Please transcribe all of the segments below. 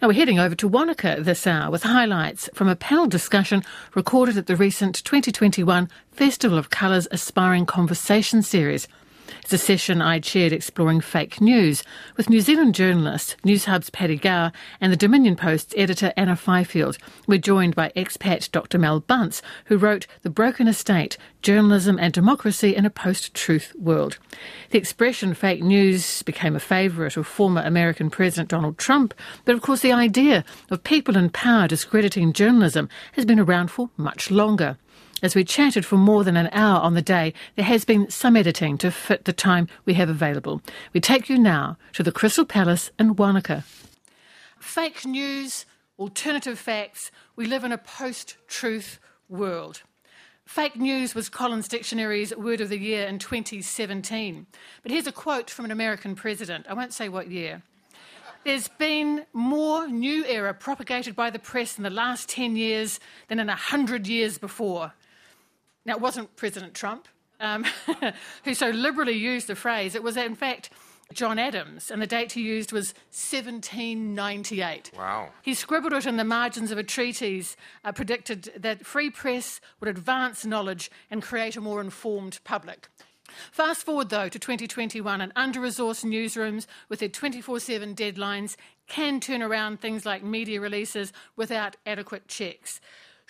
Now we're heading over to Wanaka this hour with highlights from a panel discussion recorded at the recent 2021 Festival of Colours Aspiring Conversation Series. It's a session I chaired exploring fake news with New Zealand journalist, Newshub's Paddy Gower, and the Dominion Post's editor Anna Fifield. We're joined by expat Dr. Mel Bunce, who wrote The Broken Estate Journalism and Democracy in a Post Truth World. The expression fake news became a favourite of former American President Donald Trump, but of course the idea of people in power discrediting journalism has been around for much longer. As we chatted for more than an hour on the day, there has been some editing to fit the time we have available. We take you now to the Crystal Palace in Wanaka. Fake news, alternative facts, we live in a post truth world. Fake news was Collins Dictionary's word of the year in 2017. But here's a quote from an American president. I won't say what year. There's been more new era propagated by the press in the last 10 years than in 100 years before. Now, it wasn't President Trump um, who so liberally used the phrase. It was, in fact, John Adams, and the date he used was 1798. Wow. He scribbled it in the margins of a treatise, uh, predicted that free press would advance knowledge and create a more informed public. Fast forward, though, to 2021, and under resourced newsrooms with their 24 7 deadlines can turn around things like media releases without adequate checks.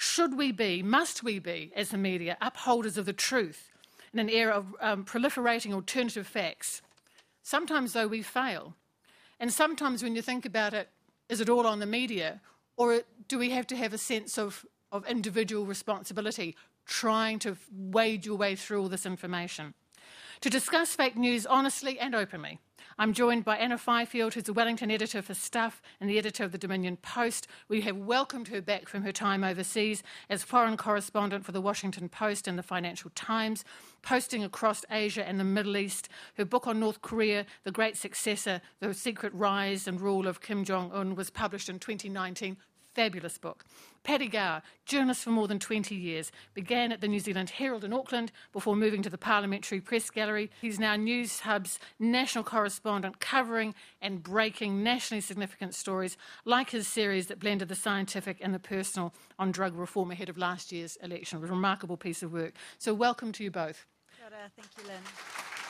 Should we be, must we be, as the media, upholders of the truth in an era of um, proliferating alternative facts? Sometimes, though, we fail. And sometimes, when you think about it, is it all on the media? Or do we have to have a sense of, of individual responsibility trying to wade your way through all this information? To discuss fake news honestly and openly, I'm joined by Anna Fifield, who's the Wellington editor for Stuff and the editor of the Dominion Post. We have welcomed her back from her time overseas as foreign correspondent for the Washington Post and the Financial Times, posting across Asia and the Middle East. Her book on North Korea, The Great Successor, The Secret Rise and Rule of Kim Jong un, was published in 2019 fabulous book. Paddy Gower, journalist for more than 20 years, began at the New Zealand Herald in Auckland before moving to the Parliamentary Press Gallery. He's now Newshub's national correspondent, covering and breaking nationally significant stories, like his series that blended the scientific and the personal on drug reform ahead of last year's election. It was a remarkable piece of work. So, welcome to you both. Kia ora. Thank you, Lynn.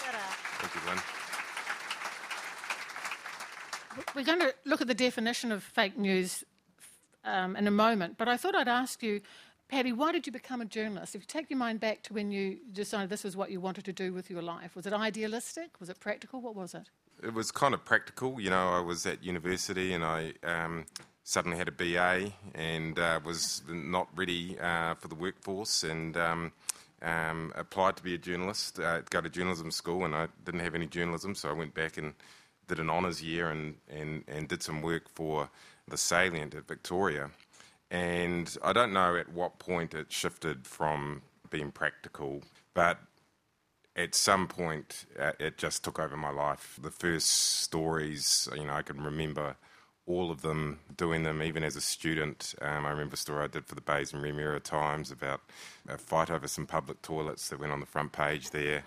Kia ora. Thank you, Lynn. We're going to look at the definition of fake news um, in a moment. But I thought I'd ask you, Paddy, why did you become a journalist? If you take your mind back to when you decided this was what you wanted to do with your life, was it idealistic? Was it practical? What was it? It was kind of practical. You know, I was at university and I um, suddenly had a BA and uh, was not ready uh, for the workforce and um, um, applied to be a journalist, uh, go to journalism school, and I didn't have any journalism, so I went back and did an honours year and, and, and did some work for the salient at Victoria. And I don't know at what point it shifted from being practical, but at some point uh, it just took over my life. The first stories, you know, I can remember all of them, doing them even as a student. Um, I remember a story I did for the Bays and Remuera Times about a fight over some public toilets that went on the front page there.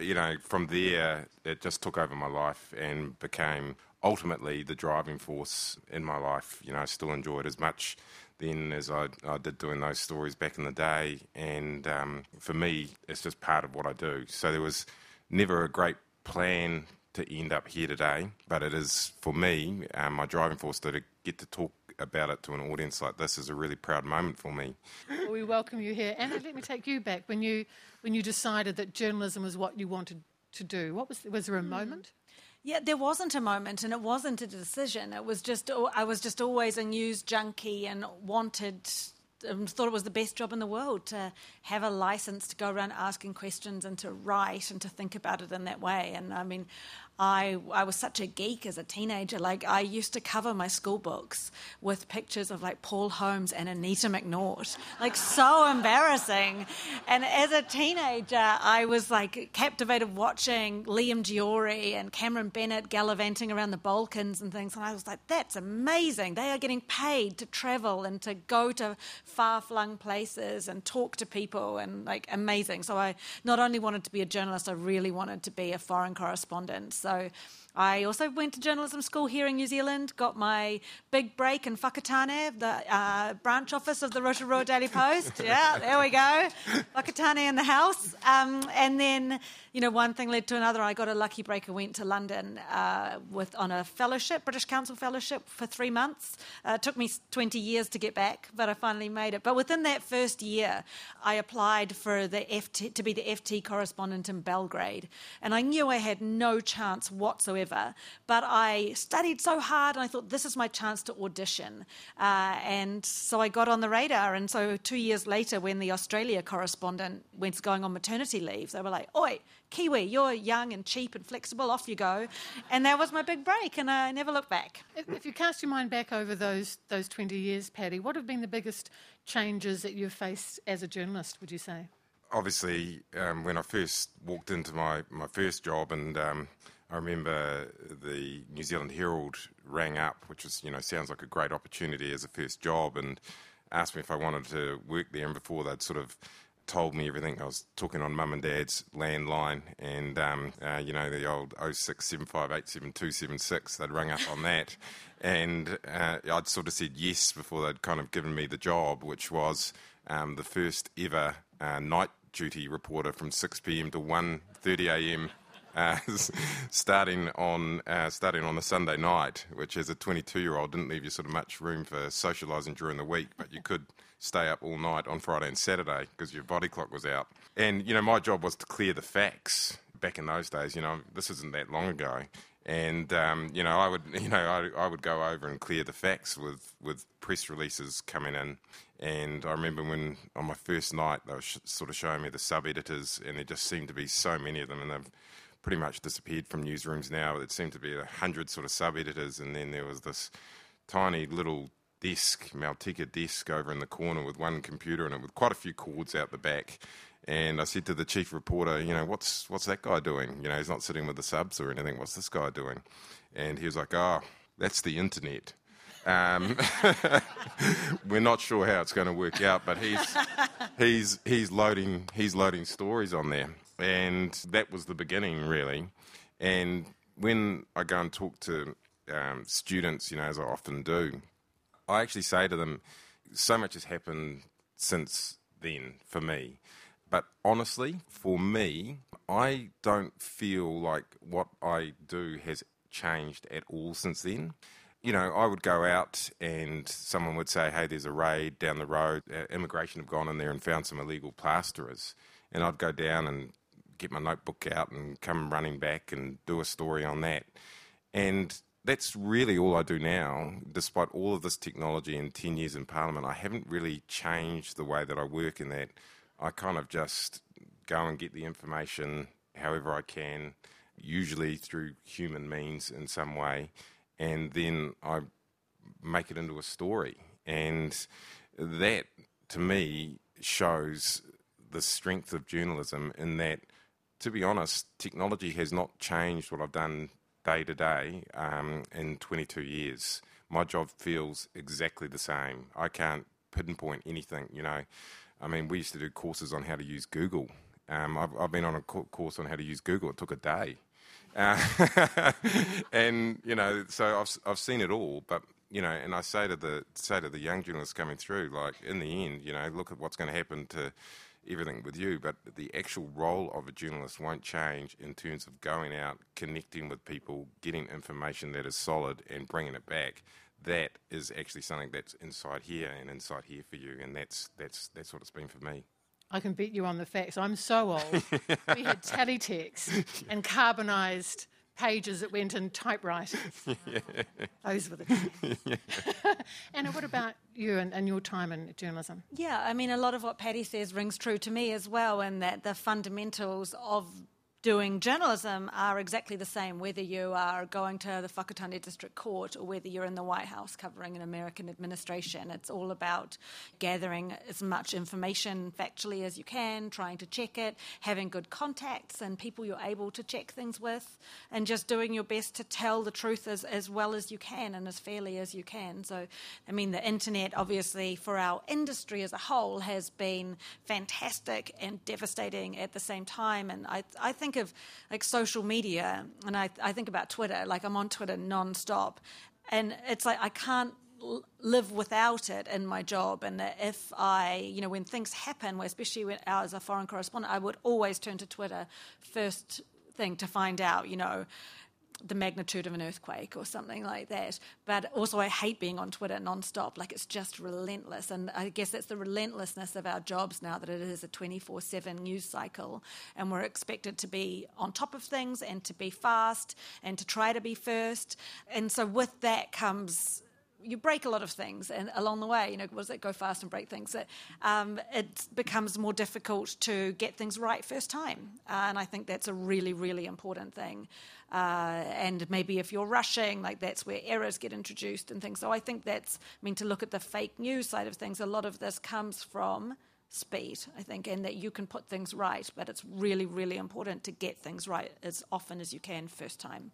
You know, from there, it just took over my life and became ultimately the driving force in my life. You know, I still enjoy it as much then as I, I did doing those stories back in the day. And um, for me, it's just part of what I do. So there was never a great plan to end up here today, but it is for me, um, my driving force to get to talk about it to an audience like this is a really proud moment for me. Well, we welcome you here, and let me take you back when you when you decided that journalism was what you wanted to do. What was was there a moment? Yeah, there wasn't a moment, and it wasn't a decision. It was just I was just always a news junkie and wanted um, thought it was the best job in the world to have a license to go around asking questions and to write and to think about it in that way. And I mean, I, I was such a geek as a teenager. Like, I used to cover my school books with pictures of like Paul Holmes and Anita McNaught. Like, so embarrassing. And as a teenager, I was like captivated watching Liam Jeory and Cameron Bennett gallivanting around the Balkans and things. And I was like, that's amazing. They are getting paid to travel and to go to far flung places and talk to people and like amazing. So I not only wanted to be a journalist, I really wanted to be a foreign correspondent. So so I also went to journalism school here in New Zealand, got my big break in Whakatane, the uh, branch office of the Rotorua Daily Post. Yeah, there we go. Whakatane in the house. Um, and then, you know, one thing led to another. I got a lucky break and went to London uh, with on a fellowship, British Council fellowship, for three months. Uh, it took me 20 years to get back, but I finally made it. But within that first year, I applied for the FT, to be the FT correspondent in Belgrade. And I knew I had no chance whatsoever, but I studied so hard and I thought, this is my chance to audition. Uh, and so I got on the radar. And so two years later, when the Australia correspondent went going on maternity leave, they were like, oi, Kiwi, you're young and cheap and flexible, off you go. And that was my big break, and I never looked back. If, if you cast your mind back over those, those 20 years, Paddy, what have been the biggest changes that you've faced as a journalist, would you say? Obviously, um, when I first walked into my, my first job, and um, I remember the New Zealand Herald rang up, which was, you know, sounds like a great opportunity as a first job, and asked me if I wanted to work there. And before they'd sort of told me everything. I was talking on mum and dad's landline, and um, uh, you know the old 0675872276. They'd rung up on that, and uh, I'd sort of said yes before they'd kind of given me the job, which was um, the first ever uh, night duty reporter from 6 p.m. to 1:30 a.m. Uh, starting on uh, starting on the Sunday night, which as a 22 year old didn't leave you sort of much room for socialising during the week, but you could stay up all night on Friday and Saturday because your body clock was out. And you know, my job was to clear the facts. Back in those days, you know, this isn't that long ago. And um, you know, I would, you know, I, I would go over and clear the facts with with press releases coming in. And I remember when on my first night they were sh- sort of showing me the sub editors, and there just seemed to be so many of them, and they've pretty much disappeared from newsrooms now. It seemed to be a hundred sort of sub editors, and then there was this tiny little desk, Maltika desk over in the corner with one computer in it with quite a few cords out the back. And I said to the chief reporter, you know, what's what's that guy doing? You know, he's not sitting with the subs or anything. What's this guy doing? And he was like, oh, that's the internet. Um, we're not sure how it's going to work out, but he's he's he's loading he's loading stories on there, and that was the beginning really. And when I go and talk to um, students, you know, as I often do, I actually say to them, so much has happened since then for me. But honestly, for me, I don't feel like what I do has changed at all since then. You know, I would go out and someone would say, hey, there's a raid down the road. Uh, immigration have gone in there and found some illegal plasterers. And I'd go down and get my notebook out and come running back and do a story on that. And that's really all I do now. Despite all of this technology and 10 years in Parliament, I haven't really changed the way that I work in that I kind of just go and get the information however I can, usually through human means in some way, and then I make it into a story. And that, to me, shows the strength of journalism in that, to be honest, technology has not changed what I've done day to day um, in 22 years. My job feels exactly the same. I can't pinpoint anything, you know. I mean, we used to do courses on how to use Google. Um, I've, I've, been on a course on how to use Google. It took a day. Uh, and, you know, so I've, I've seen it all. But, you know, and I say to the say to the young journalists coming through, like, in the end, you know, look at what's going to happen to everything with you, but the actual role of a journalist won't change in terms of going out, connecting with people, getting information that is solid, and bringing it back. That is actually something that's inside here and inside here for you, and that's that's that's what it's been for me. I can beat you on the facts. I'm so old. we had teletext and carbonised pages that went in typewriters. yeah. Those were the days. yeah. Anna, what about you and, and, your time in journalism? Yeah, I mean, a lot of what Paddy says rings true to me as well, and that the fundamentals of doing journalism are exactly the same, whether you are going to the Whakatane District Court or whether you're in the White House covering an American administration. It's all about gathering as much information factually as you can, trying to check it, having good contacts and people you're able to check things with, and just doing your best to tell the truth as, as well as you can and as fairly as you can. So, I mean, the internet, obviously, for our industry as a whole, has been fantastic and devastating at the same time. And I, I think think of like social media, and I, I think about Twitter. Like I'm on Twitter nonstop, and it's like I can't live without it in my job. And if I, you know, when things happen, especially when, as a foreign correspondent, I would always turn to Twitter first thing to find out, you know, the magnitude of an earthquake or something like that. But also, I hate being on Twitter nonstop. Like, it's just relentless. And I guess that's the relentlessness of our jobs now that it is a 24 7 news cycle. And we're expected to be on top of things and to be fast and to try to be first. And so, with that comes you break a lot of things and along the way you know does that go fast and break things. Um, it becomes more difficult to get things right first time. Uh, and i think that's a really really important thing. Uh, and maybe if you're rushing like that's where errors get introduced and things. So i think that's i mean to look at the fake news side of things a lot of this comes from speed i think and that you can put things right but it's really really important to get things right as often as you can first time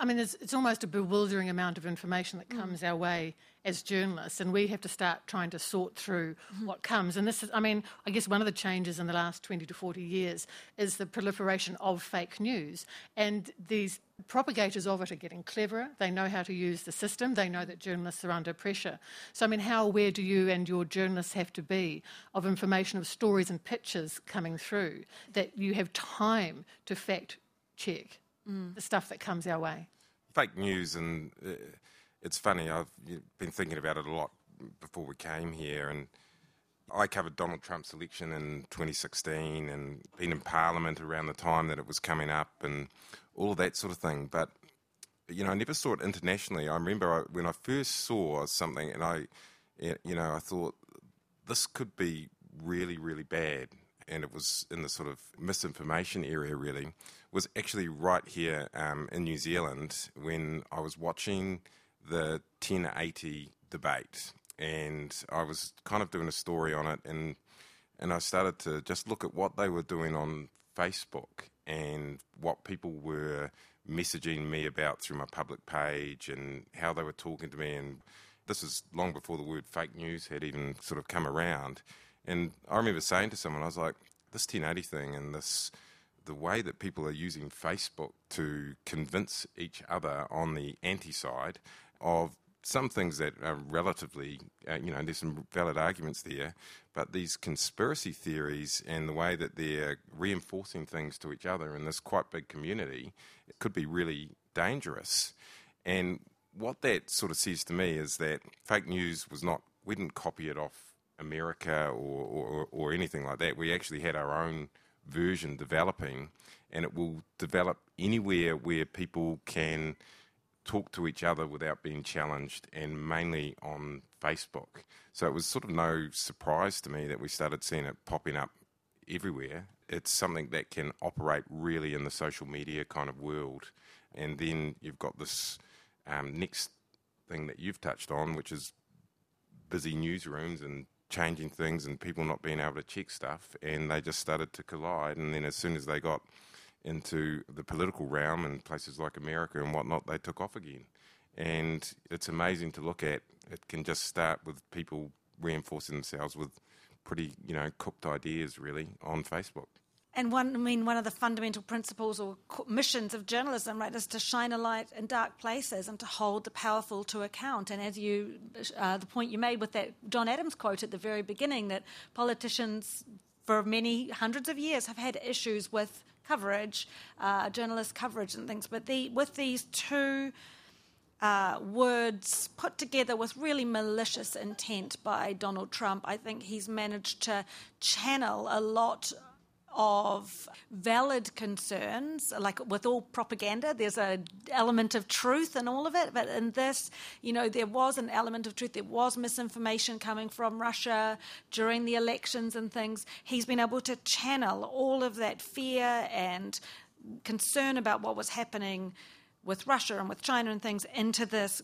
I mean, it's, it's, almost a bewildering amount of information that comes mm. our way as journalists, and we have to start trying to sort through mm-hmm. what comes. And this is, I mean, I guess one of the changes in the last 20 to 40 years is the proliferation of fake news. And these propagators of it are getting cleverer. They know how to use the system, they know that journalists are under pressure. So, I mean, how aware do you and your journalists have to be of information, of stories and pictures coming through that you have time to fact check? Mm. the stuff that comes our way. Fake news, and uh, it's funny, I've been thinking about it a lot before we came here, and I covered Donald Trump's election in 2016 and been in Parliament around the time that it was coming up and all of that sort of thing. But, you know, I never saw it internationally. I remember I, when I first saw something and I, you know, I thought this could be really, really bad. And it was in the sort of misinformation area, really was actually right here um, in New Zealand when I was watching the 1080 debate, and I was kind of doing a story on it, and and I started to just look at what they were doing on Facebook and what people were messaging me about through my public page and how they were talking to me. And this is long before the word fake news had even sort of come around and I remember saying to someone I was like this 1080 thing and this the way that people are using Facebook to convince each other on the anti side of some things that are relatively, uh, you know, there's some valid arguments there, but these conspiracy theories and the way that they're reinforcing things to each other in this quite big community, it could be really dangerous. And what that sort of says to me is that fake news was not, we didn't copy it off America or, or, or anything like that. We actually had our own version developing, and it will develop anywhere where people can talk to each other without being challenged, and mainly on Facebook. So it was sort of no surprise to me that we started seeing it popping up everywhere. It's something that can operate really in the social media kind of world. And then you've got this um, next thing that you've touched on, which is busy newsrooms and changing things and people not being able to check stuff, and they just started to collide. And then as soon as they got into the political realm and places like America and whatnot, they took off again. And it's amazing to look at. It can just start with people reinforcing themselves with pretty, you know, cooked ideas really on Facebook. And one, I mean, one of the fundamental principles or missions of journalism, right, is to shine a light in dark places and to hold the powerful to account. And as you, uh, the point you made with that John Adams quote at the very beginning, that politicians for many hundreds of years have had issues with coverage, uh, journalist coverage and things. But the, with these two uh, words put together with really malicious intent by Donald Trump, I think he's managed to channel a lot of valid concerns, like with all propaganda, there's an element of truth in all of it. But in this, you know, there was an element of truth. There was misinformation coming from Russia during the elections and things. He's been able to channel all of that fear and concern about what was happening with Russia and with China and things into this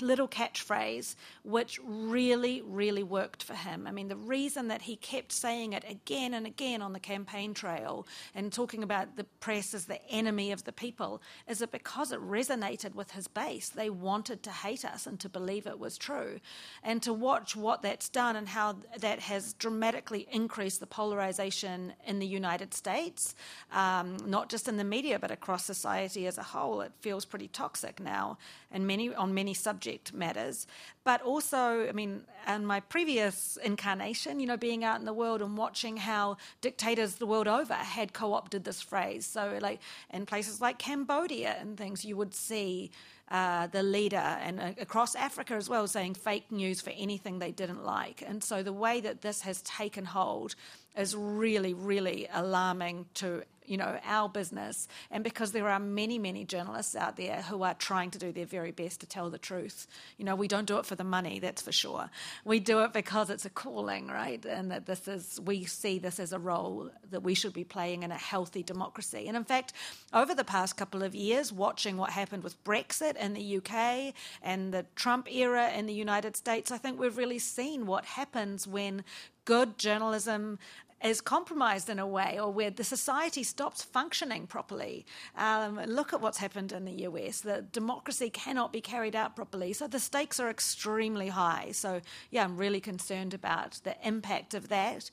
little catchphrase which really, really worked for him. I mean, the reason that he kept saying it again and again on the campaign trail and talking about the press as the enemy of the people is that because it resonated with his base, they wanted to hate us and to believe it was true. And to watch what that's done and how that has dramatically increased the polarization in the United States, um, not just in the media, but across society as a whole, it feels pretty toxic now and many on many subject matters. But also, I mean, in my previous incarnation, you know, being out in the world and watching how dictators the world over had co-opted this phrase. So, like in places like Cambodia and things, you would see. Uh, the leader and uh, across Africa as well saying fake news for anything they didn't like. And so the way that this has taken hold is really, really alarming to you know, our business, and because there are many, many journalists out there who are trying to do their very best to tell the truth. You know, we don't do it for the money, that's for sure. We do it because it's a calling, right? And that this is, we see this as a role that we should be playing in a healthy democracy. And in fact, over the past couple of years, watching what happened with Brexit in the UK and the Trump era in the United States, I think we've really seen what happens when good journalism is compromised in a way or where the society stops functioning properly. Um, look at what's happened in the US. The democracy cannot be carried out properly. So the stakes are extremely high. So, yeah, I'm really concerned about the impact of that.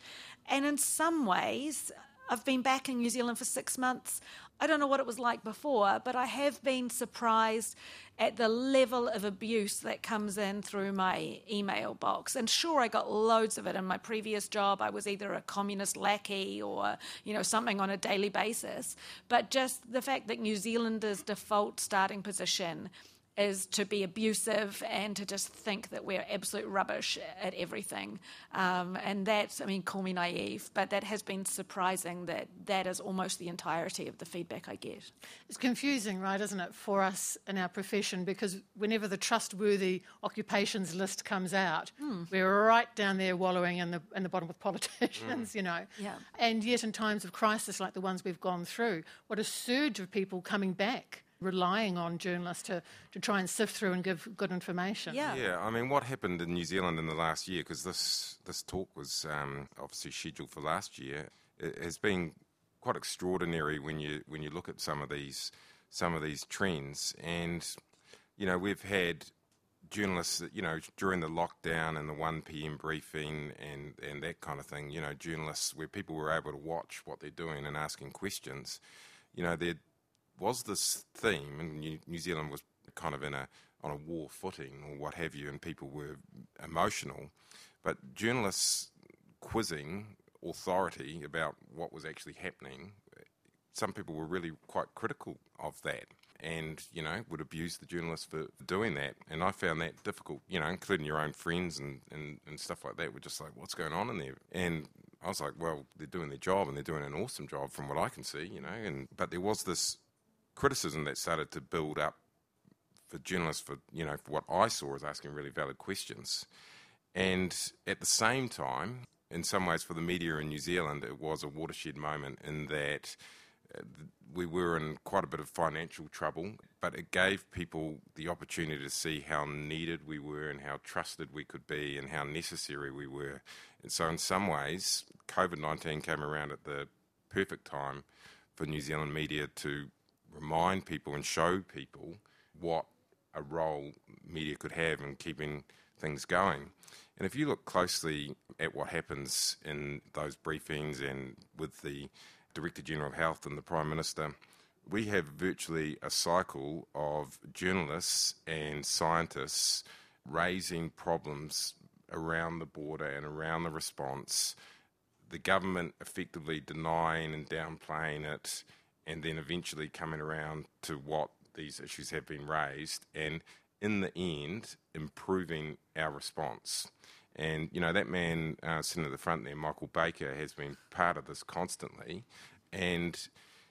And in some ways, I've been back in New Zealand for six months. I don't know what it was like before, but I have been surprised at the level of abuse that comes in through my email box. And sure, I got loads of it in my previous job. I was either a communist lackey or, you know, something on a daily basis. But just the fact that New Zealanders' default starting position is to be abusive and to just think that we're absolute rubbish at everything. Um, and that's, I mean, call me naive, but that has been surprising that that is almost the entirety of the feedback I get. It's confusing, right, isn't it, for us in our profession because whenever the trustworthy occupations list comes out, mm. we're right down there wallowing in the, in the bottom with politicians, mm. you know. Yeah. And yet, in times of crisis like the ones we've gone through, what a surge of people coming back relying on journalists to, to try and sift through and give good information. Yeah. Yeah. I mean, what happened in New Zealand in the last year, because this, this talk was um, obviously scheduled for last year, it has been quite extraordinary when you, when you look at some of these, some of these trends. And, you know, we've had journalists, you know, during the lockdown and the 1 p.m. briefing and, and that kind of thing, you know, journalists where people were able to watch what they're doing and asking questions, you know, they're was this theme, and New, New Zealand was kind of in a on a war footing or what have you, and people were emotional, but journalists quizzing authority about what was actually happening, some people were really quite critical of that and, you know, would abuse the journalists for doing that. And I found that difficult, you know, including your own friends and, and, and stuff like that were just like, what's going on in there? And I was like, well, they're doing their job and they're doing an awesome job from what I can see, you know. And But there was this criticism that started to build up for journalists for you know for what I saw as asking really valid questions, and at the same time, in some ways for the media in New Zealand, it was a watershed moment in that. Uh, we were in quite a bit of financial trouble, but it gave people the opportunity to see how needed we were and how trusted we could be and how necessary we were. And so, in some ways, COVID 19 came around at the perfect time for New Zealand media to remind people and show people what a role media could have in keeping things going. And if you look closely at what happens in those briefings and with the Director General of Health and the Prime Minister, we have virtually a cycle of journalists and scientists raising problems around the border and around the response, the government effectively denying and downplaying it, and then eventually coming around to what these issues have been raised, and in the end, improving our response. And, you know, that man uh, sitting at the front there, Michael Baker, has been part of this constantly. And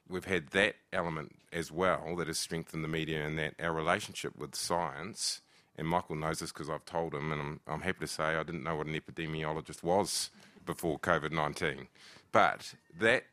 we've had that element as well that has strengthened the media and that our relationship with science, and Michael knows this because I've told him, and I'm, I'm happy to say I didn't know what an epidemiologist was before COVID 19. But that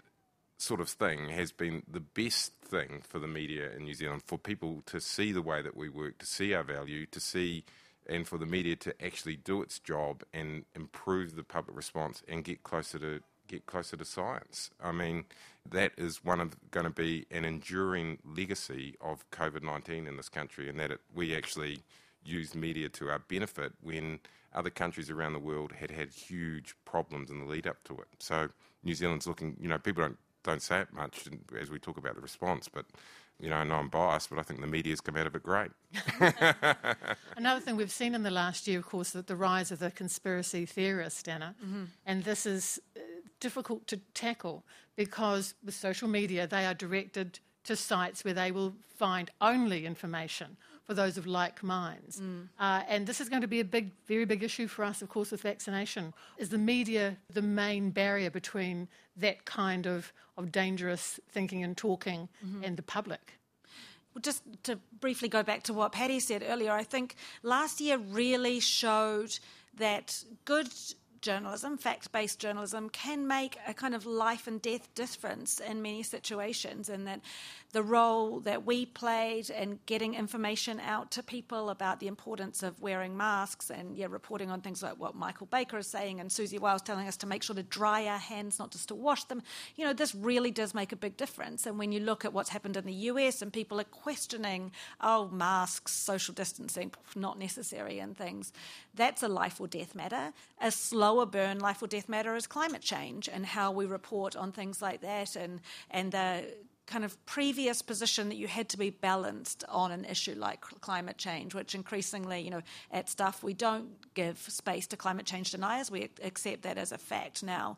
sort of thing has been the best thing for the media in New Zealand, for people to see the way that we work, to see our value, to see, and for the media to actually do its job and improve the public response and get closer to get closer to science. I mean, that is one of going to be an enduring legacy of COVID nineteen in this country, and that it, we actually used media to our benefit when other countries around the world had had huge problems in the lead up to it. So New Zealand's looking, you know, people don't don't say it much as we talk about the response, but you know, I know I'm biased, but I think the media's come out of it great. Another thing we've seen in the last year, of course, that the rise of the conspiracy theorist, Anna, mm-hmm. and this is uh, difficult to tackle because with social media, they are directed to sites where they will find only information for those of like minds. Mm. Uh, and this is going to be a big, very big issue for us, of course, with vaccination. Is the media the main barrier between that kind of, of dangerous thinking and talking mm-hmm. and the public? Well, just to briefly go back to what Paddy said earlier, I think last year really showed that good journalism, fact based journalism, can make a kind of life and death difference in many situations, and that the role that we played in getting information out to people about the importance of wearing masks and yeah, reporting on things like what Michael Baker is saying and Siouxsie Wiles telling us to make sure to dry our hands, not just to wash them. You know, this really does make a big difference. And when you look at what's happened in the US and people are questioning, oh, masks, social distancing, not necessary and things, that's a life or death matter. A slower burn life or death matter is climate change and how we report on things like that and, and the kind of previous position that you had to be balanced on an issue like climate change, which increasingly, you know, at stuff we don't give space to climate change deniers. We accept that as a fact now.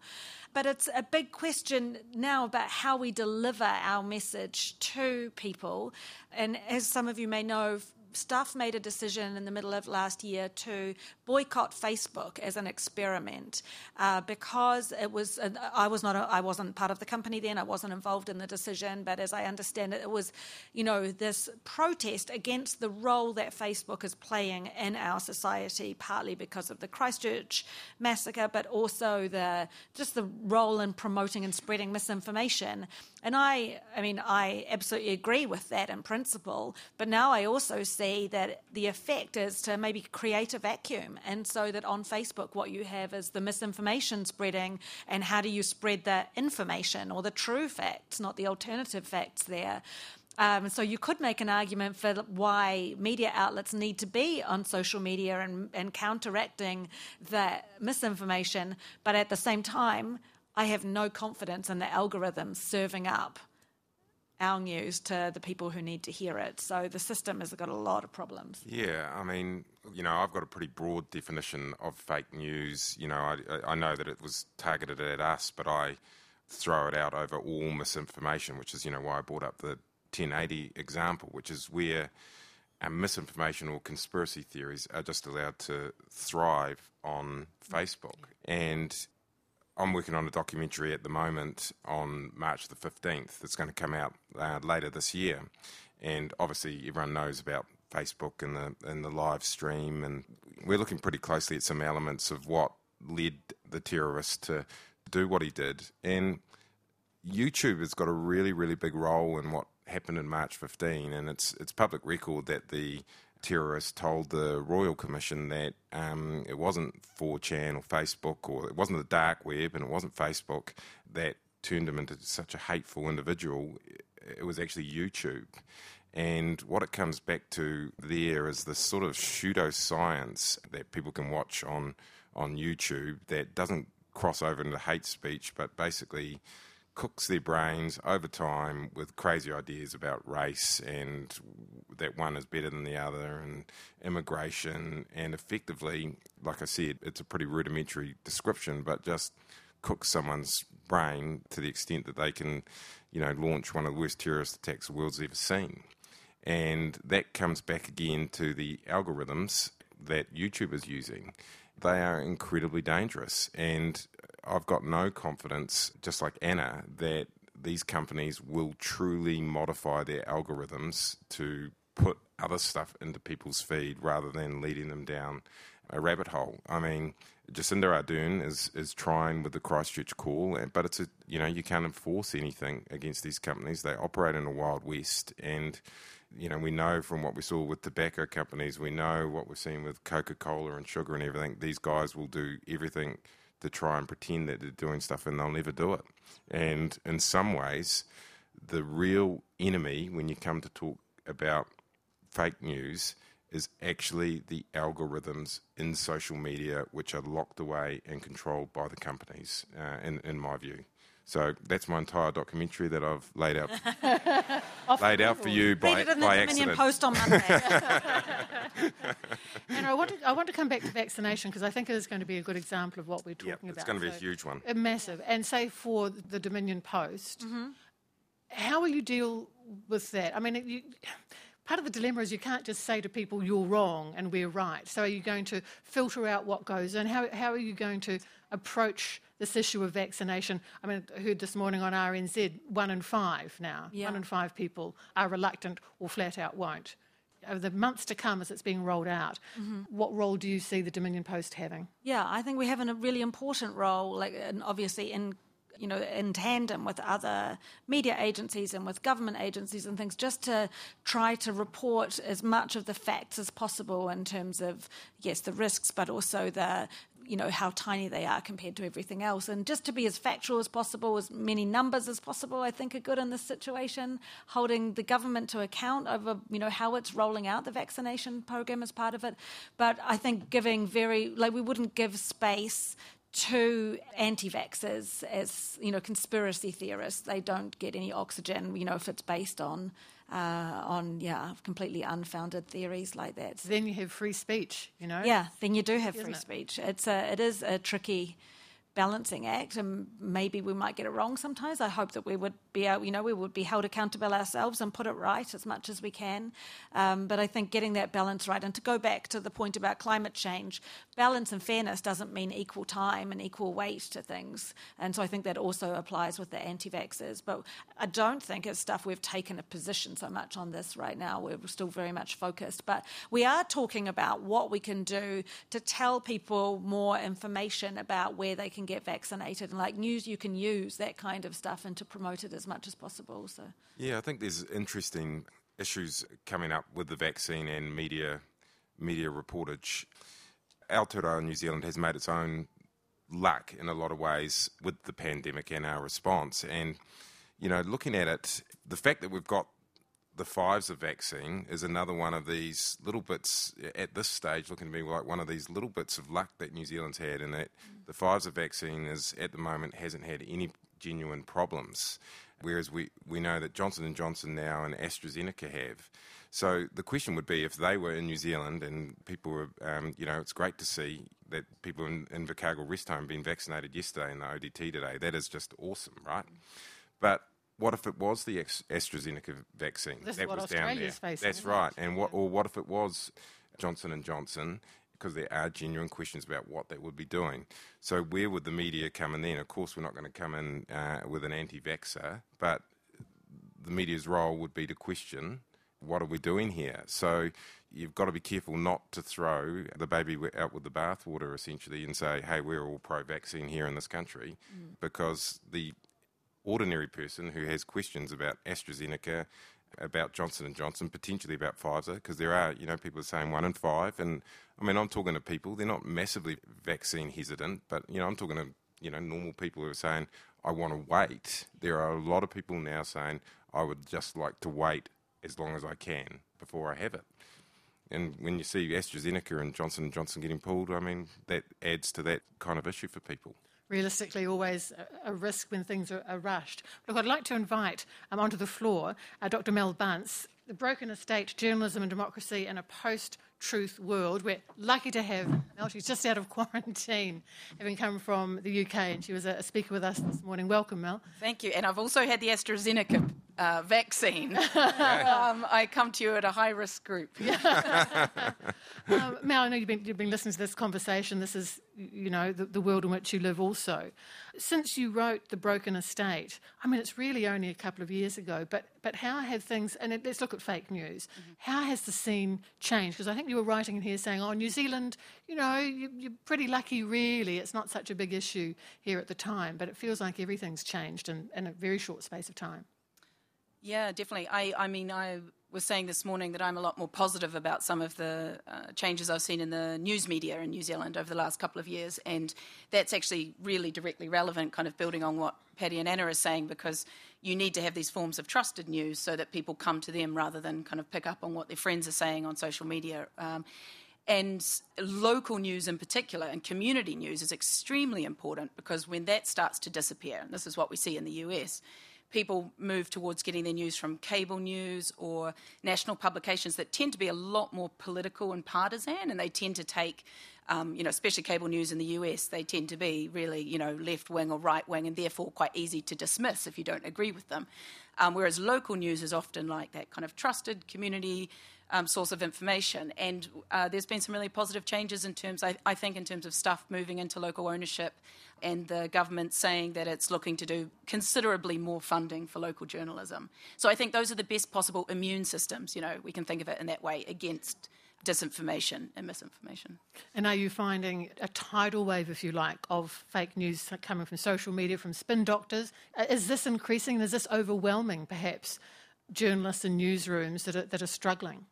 But it's a big question now about how we deliver our message to people. And as some of you may know, Stuff made a decision in the middle of last year to boycott Facebook as an experiment uh, because it was. Uh, I was not. A, I wasn't part of the company then. I wasn't involved in the decision. But as I understand it, it was, you know, this protest against the role that Facebook is playing in our society, partly because of the Christchurch massacre, but also the just the role in promoting and spreading misinformation. And I, I mean, I absolutely agree with that in principle. But now I also see that the effect is to maybe create a vacuum. And so that on Facebook, what you have is the misinformation spreading, and how do you spread the information or the true facts, not the alternative facts there. Um, so you could make an argument for why media outlets need to be on social media and, and counteracting that misinformation, but at the same time, I have no confidence in the algorithms serving up our news to the people who need to hear it. So the system has got a lot of problems. Yeah, I mean, you know, I've got a pretty broad definition of fake news. You know, I, I know that it was targeted at us, but I throw it out over all misinformation, which is, you know, why I brought up the 1080 example, which is where misinformation or conspiracy theories are just allowed to thrive on Facebook. And I'm working on a documentary at the moment on March the 15th that's going to come out uh, later this year. And obviously, everyone knows about Facebook and the, and the live stream. And we're looking pretty closely at some elements of what led the terrorist to do what he did. And YouTube has got a really, really big role in what happened in March 15. And it's, it's public record that the terrorist told the Royal Commission that um, it wasn't 4chan or Facebook or it wasn't the dark web and it wasn't Facebook that turned him into such a hateful individual. It was actually YouTube. And what it comes back to there is this sort of pseudoscience that people can watch on, on YouTube that doesn't cross over into hate speech, but basically cooks their brains over time with crazy ideas about race and that one is better than the other and immigration. And effectively like i said it's a pretty rudimentary description but just cooks someone's brain to the extent that they can you know launch one of the worst terrorist attacks the world's ever seen. And that comes back again to the algorithms that youtube is using. They are incredibly dangerous. And I've got no confidence, just like Anna, that these companies will truly modify their algorithms to put other stuff into people's feed rather than leading them down a rabbit hole. I mean, Jacinda Ardern is is trying with the Christchurch call, eh, but it's a you know you can't enforce anything against these companies. They operate in a wild west, and you know we know from what we saw with tobacco companies, we know what we're seeing with Coca Cola and sugar and everything. These guys will do everything to try and pretend that they're doing stuff, and they'll never do it. And in some ways, the real enemy when you come to talk about fake news is actually the algorithms in social media which are locked away and controlled by the companies, uh, in, in my view. So that's my entire documentary that I've laid out laid out for you by, Read it in by the accident. Dominion Post on Monday. And I want to, I want to come back to vaccination because I think it is going to be a good example of what we're talking Yep, about. it's going to be a huge one. Uh, massive. And say for the Dominion Post, Mm-hmm. how will you deal with that? I mean, you, part of the dilemma is you can't just say to people, you're wrong and we're right. So are you going to filter out what goes in? How, how are you going to approach this issue of vaccination? I mean, I heard this morning on RNZ, one in five now, Yeah. one in five people are reluctant or flat out won't. Over the months to come as it's being rolled out, Mm-hmm. what role do you see the Dominion Post having? Yeah, I think we have a really important role, like, and obviously in you know, in tandem with other media agencies and with government agencies and things, just to try to report as much of the facts as possible in terms of, yes, the risks, but also the, you know, how tiny they are compared to everything else. And just to be as factual as possible, as many numbers as possible, I think are good in this situation. Holding the government to account over, you know, how it's rolling out the vaccination program as part of it. But I think giving very, like, we wouldn't give space to anti-vaxxers as you know conspiracy theorists they don't get any oxygen you know if it's based on uh, on yeah completely unfounded theories like that Then you have free speech, you know? yeah then you do have free it? speech it's a it is a tricky balancing act and maybe we might get it wrong sometimes. I hope that we would be able you know we would be held accountable ourselves and put it right as much as we can. Um, but i think getting that balance right and to go back to the point about climate change balance and fairness doesn't mean equal time and equal weight to things. And so i think that also applies with the anti-vaxxers. But i don't think it's stuff we've taken a position so much on this right now. We're still very much focused. But we are talking about what we can do to tell people more information about where they can get vaccinated and like news you can use that kind of stuff and to promote it as much as possible so Yeah, I think there's interesting issues coming up with the vaccine and media media reportage. Aotearoa New Zealand has made its own luck in a lot of ways with the pandemic and our response. And, you know, looking at it, the fact that we've got the Pfizer vaccine is another one of these little bits at this stage looking to be like one of these little bits of luck that New Zealand's had in that the Pfizer vaccine is at the moment hasn't had any genuine problems whereas we, we know that Johnson & Johnson now and AstraZeneca have. So the question would be if they were in New Zealand and people were, um, you know, it's great to see that people in, in Invercargill Rest Home being vaccinated yesterday in the ODT today. That is just awesome, right? But what if it was the AstraZeneca vaccine This is that what was down there? Facing, That's isn't right. it? And what, or what if it was Johnson and Johnson? Because there are genuine questions about what they would be doing. So where would the media come in then? Of course, we're not going to come in uh, with an anti-vaxxer, but the media's role would be to question what are we doing here. So you've got to be careful not to throw the baby out with the bathwater, essentially, and say, "Hey, we're all pro-vaccine here in this country," because the ordinary person who has questions about AstraZeneca, about Johnson and Johnson, potentially about Pfizer, because there are, you know, people are saying one in five, and I mean, I'm talking to people; they're not massively vaccine hesitant, but you know, I'm talking to you know normal people who are saying, "I want to wait." There are a lot of people now saying, "I would just like to wait as long as I can before I have it." And when you see AstraZeneca and Johnson and Johnson getting pulled, I mean, that adds to that kind of issue for people. Realistically always a, risk when things are, are rushed. Look, I'd like to invite um, onto the floor uh, Dr. Mel Bunce, the broken estate, journalism and democracy in a post-truth world. We're lucky to have Mel. She's just out of quarantine, having come from the UK, and she was a, a speaker with us this morning. Welcome, Mel. Thank you. And I've also had the AstraZeneca uh, vaccine, um, I come to you at a high risk group. um, Mel, I know you've been, you've been listening to this conversation. This is, you know, the, the, world in which you live also. Since you wrote The Broken Estate, I mean, it's really only a couple of years ago, but, but how have things, and let's look at fake news, mm-hmm. how has the scene changed? Because I think you were writing in here saying, oh, New Zealand, you know, you, you're pretty lucky, really. It's not such a big issue here at the time, but it feels like everything's changed in, in a very short space of time. Yeah, definitely. I, I mean, I was saying this morning that I'm a lot more positive about some of the uh, changes I've seen in the news media in New Zealand over the last couple of years, and that's actually really directly relevant, kind of building on what Paddy and Anna are saying, because you need to have these forms of trusted news so that people come to them rather than kind of pick up on what their friends are saying on social media. Um, and local news in particular and community news is extremely important because when that starts to disappear, and this is what we see in the US, people move towards getting their news from cable news or national publications that tend to be a lot more political and partisan, and they tend to take, um, you know, especially cable news in the US, they tend to be really, you know, left wing or right wing, and therefore quite easy to dismiss if you don't agree with them. Um, whereas local news is often like that kind of trusted community um, source of information. And uh, there's been some really positive changes in terms, I, I, think, in terms of Stuff moving into local ownership and the government saying that it's looking to do considerably more funding for local journalism. So I think those are the best possible immune systems, you know, we can think of it in that way, against disinformation and misinformation. And are you finding a tidal wave, if you like, of fake news coming from social media, from spin doctors? Uh, is this increasing? Is this overwhelming, perhaps, journalists and newsrooms that are, that are struggling?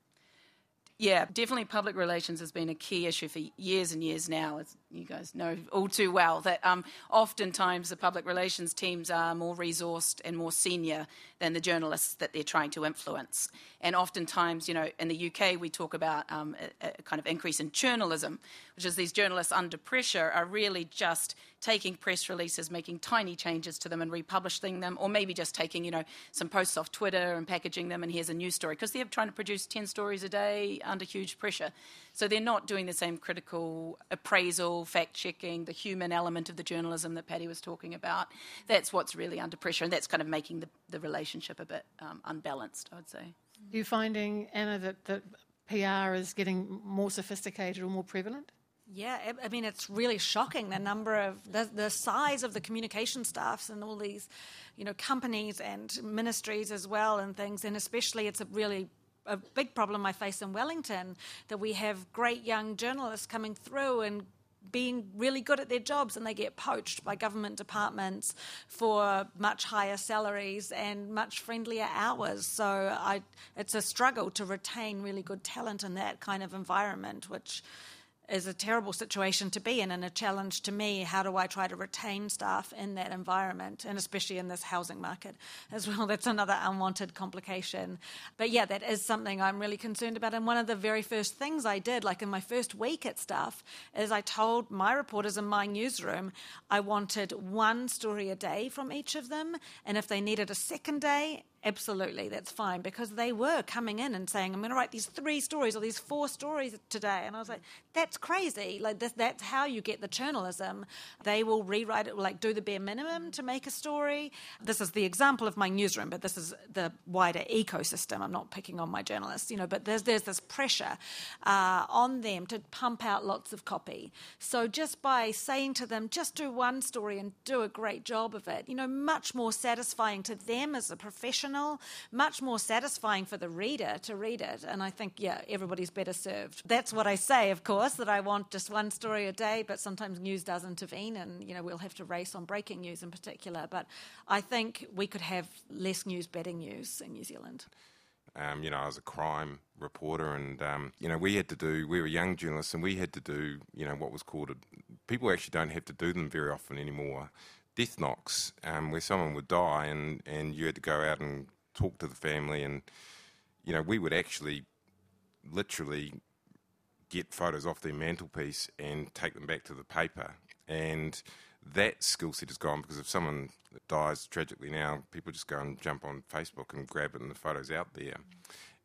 Yeah, definitely public relations has been a key issue for years and years now. As you guys know all too well, that um, oftentimes the public relations teams are more resourced and more senior than the journalists that they're trying to influence. And oftentimes, you know, in the UK, we talk about um, a, a kind of increase in journalism, which is these journalists under pressure are really just taking press releases, making tiny changes to them and republishing them, or maybe just taking, you know, some posts off Twitter and packaging them and here's a news story, because they're trying to produce 10 stories a day under huge pressure. So they're not doing the same critical appraisal, fact checking, the human element of the journalism that Paddy was talking about. That's what's really under pressure, and that's kind of making the, the relationship a bit um, unbalanced, I would say. Are you finding, Anna, that, that PR is getting more sophisticated or more prevalent? Yeah, I mean, it's really shocking the number of the, the size of the communication staffs and all these, you know, companies and ministries as well and things. And especially, it's a really a big problem I face in Wellington that we have great young journalists coming through and being really good at their jobs and they get poached by government departments for much higher salaries and much friendlier hours. So I, it's a struggle to retain really good talent in that kind of environment, which is a terrible situation to be in and a challenge to me. How do I try to retain Stuff in that environment and especially in this housing market as well? That's another unwanted complication. But yeah, that is something I'm really concerned about. And one of the very first things I did, like in my first week at staff, is I told my reporters in my newsroom I wanted one story a day from each of them. And if they needed a second day, absolutely, that's fine. Because they were coming in and saying, I'm going to write these three stories or these four stories today. And I was like, that's crazy. Like, this, that's how you get the journalism. They will rewrite it, like, do the bare minimum to make a story. This is the example of my newsroom, but this is the wider ecosystem. I'm not picking on my journalists, you know, but there's, there's this pressure uh, on them to pump out lots of copy. So just by saying to them, just do one story and do a great job of it, you know, much more satisfying to them as a professional much more satisfying for the reader to read it. And I think, yeah, everybody's better served. That's what I say, of course, that I want just one story a day, but sometimes news does intervene and, you know, we'll have to race on breaking news in particular. But I think we could have less news, better news in New Zealand. Um, you know, I was a crime reporter, and um, you know, we had to do. We were young journalists, and we had to do. You know, what was called. A, people actually don't have to do them very often anymore death knocks um, where someone would die and, and you had to go out and talk to the family and you know we would actually literally get photos off their mantelpiece and take them back to the paper. And that skill set is gone because if someone dies tragically now people just go and jump on facebook and grab it and the photos out there.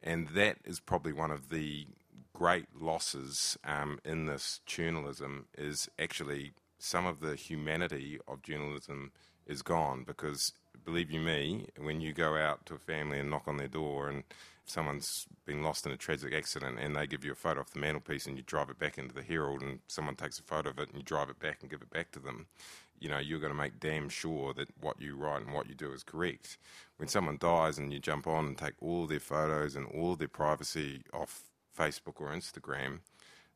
And that is probably one of the great losses um, in this journalism is actually some of the humanity of journalism is gone because believe you me, when you go out to a family and knock on their door and someone's been lost in a tragic accident and they give you a photo off the mantelpiece and you drive it back into the Herald and someone takes a photo of it and you drive it back and give it back to them, you know, you're going to make damn sure that what you write and what you do is correct. When someone dies and you jump on and take all their photos and all their privacy off Facebook or Instagram,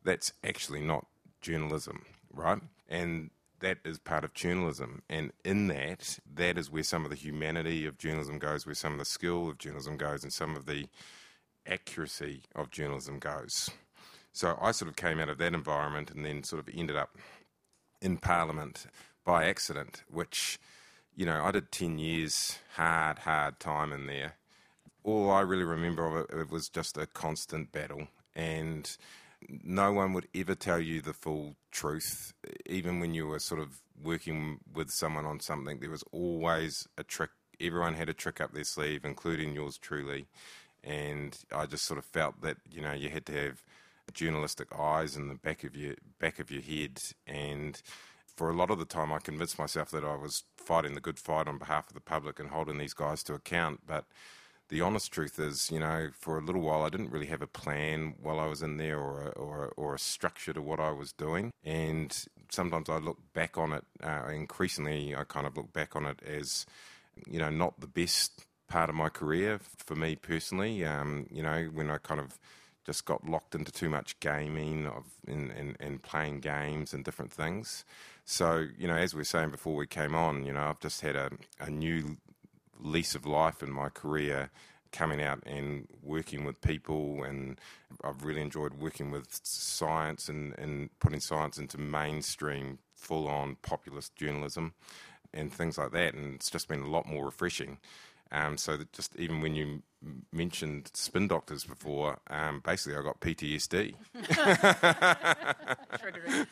that's actually not journalism, right? And that is part of journalism. And in that, that is where some of the humanity of journalism goes, where some of the skill of journalism goes, and some of the accuracy of journalism goes. So I sort of came out of that environment and then sort of ended up in Parliament by accident, which, you know, I did 10 years hard, hard time in there. All I really remember of it, it was just a constant battle. And no one would ever tell you the full truth. Even when you were sort of working with someone on something, there was always a trick. Everyone had a trick up their sleeve, including yours truly. And I just sort of felt that you know you had to have journalistic eyes in the back of your back of your head. And for a lot of the time, I convinced myself that I was fighting the good fight on behalf of the public and holding these guys to account, but the honest truth is, you know, for a little while I didn't really have a plan while I was in there or a, or a, or a structure to what I was doing. And sometimes I look back on it, uh, increasingly, I kind of look back on it as, you know, not the best part of my career for me personally. Um, you know, when I kind of just got locked into too much gaming of, and, and, and playing games and different things. So, you know, as we were saying before we came on, you know, I've just had a, a new lease of life in my career coming out and working with people and I've really enjoyed working with science and, and putting science into mainstream full on populist journalism and things like that and it's just been a lot more refreshing um, so that just even when you mentioned spin doctors before, um, basically I got PTSD. triggering.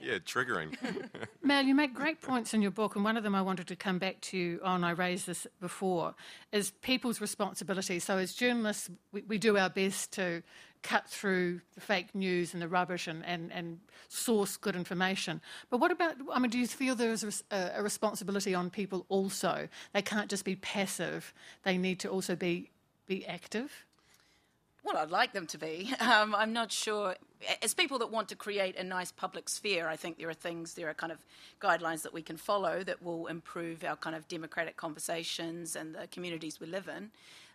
yeah, triggering. Mel, you make great points in your book, and one of them I wanted to come back to on, I raised this before, is people's responsibility. So as journalists, we, we do our best to cut through the fake news and the rubbish and, and, and source good information. But what about, I mean, do you feel there is a, a responsibility on people also? They can't just be passive, they need to also be, be active? Well, I'd like them to be. Um, I'm not sure. As people that want to create a nice public sphere, I think there are things, there are kind of guidelines that we can follow that will improve our kind of democratic conversations and the communities we live in.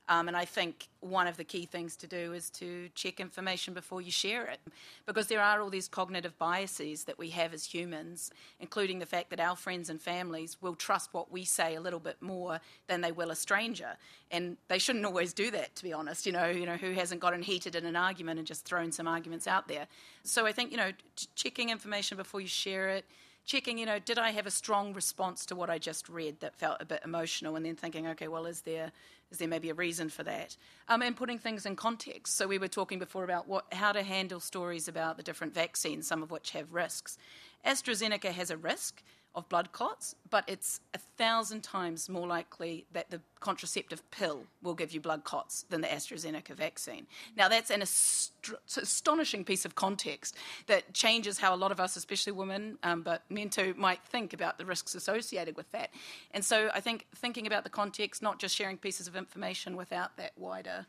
Um, and I think one of the key things to do is to check information before you share it. Because there are all these cognitive biases that we have as humans, including the fact that our friends and families will trust what we say a little bit more than they will a stranger. And they shouldn't always do that, to be honest. You know, you know who hasn't gotten heated in an argument and just thrown some arguments out there. So I think, you know, checking information before you share it checking, you know, did I have a strong response to what I just read that felt a bit emotional, and then thinking, okay, well, is there is there maybe a reason for that? Um, and putting things in context. So we were talking before about what how to handle stories about the different vaccines, some of which have risks. AstraZeneca has a risk of blood clots, but it's a thousand times more likely that the contraceptive pill will give you blood clots than the AstraZeneca vaccine. Now, that's an ast- astonishing piece of context that changes how a lot of us, especially women, um, but men too, might think about the risks associated with that. And so I think thinking about the context, not just sharing pieces of information without that wider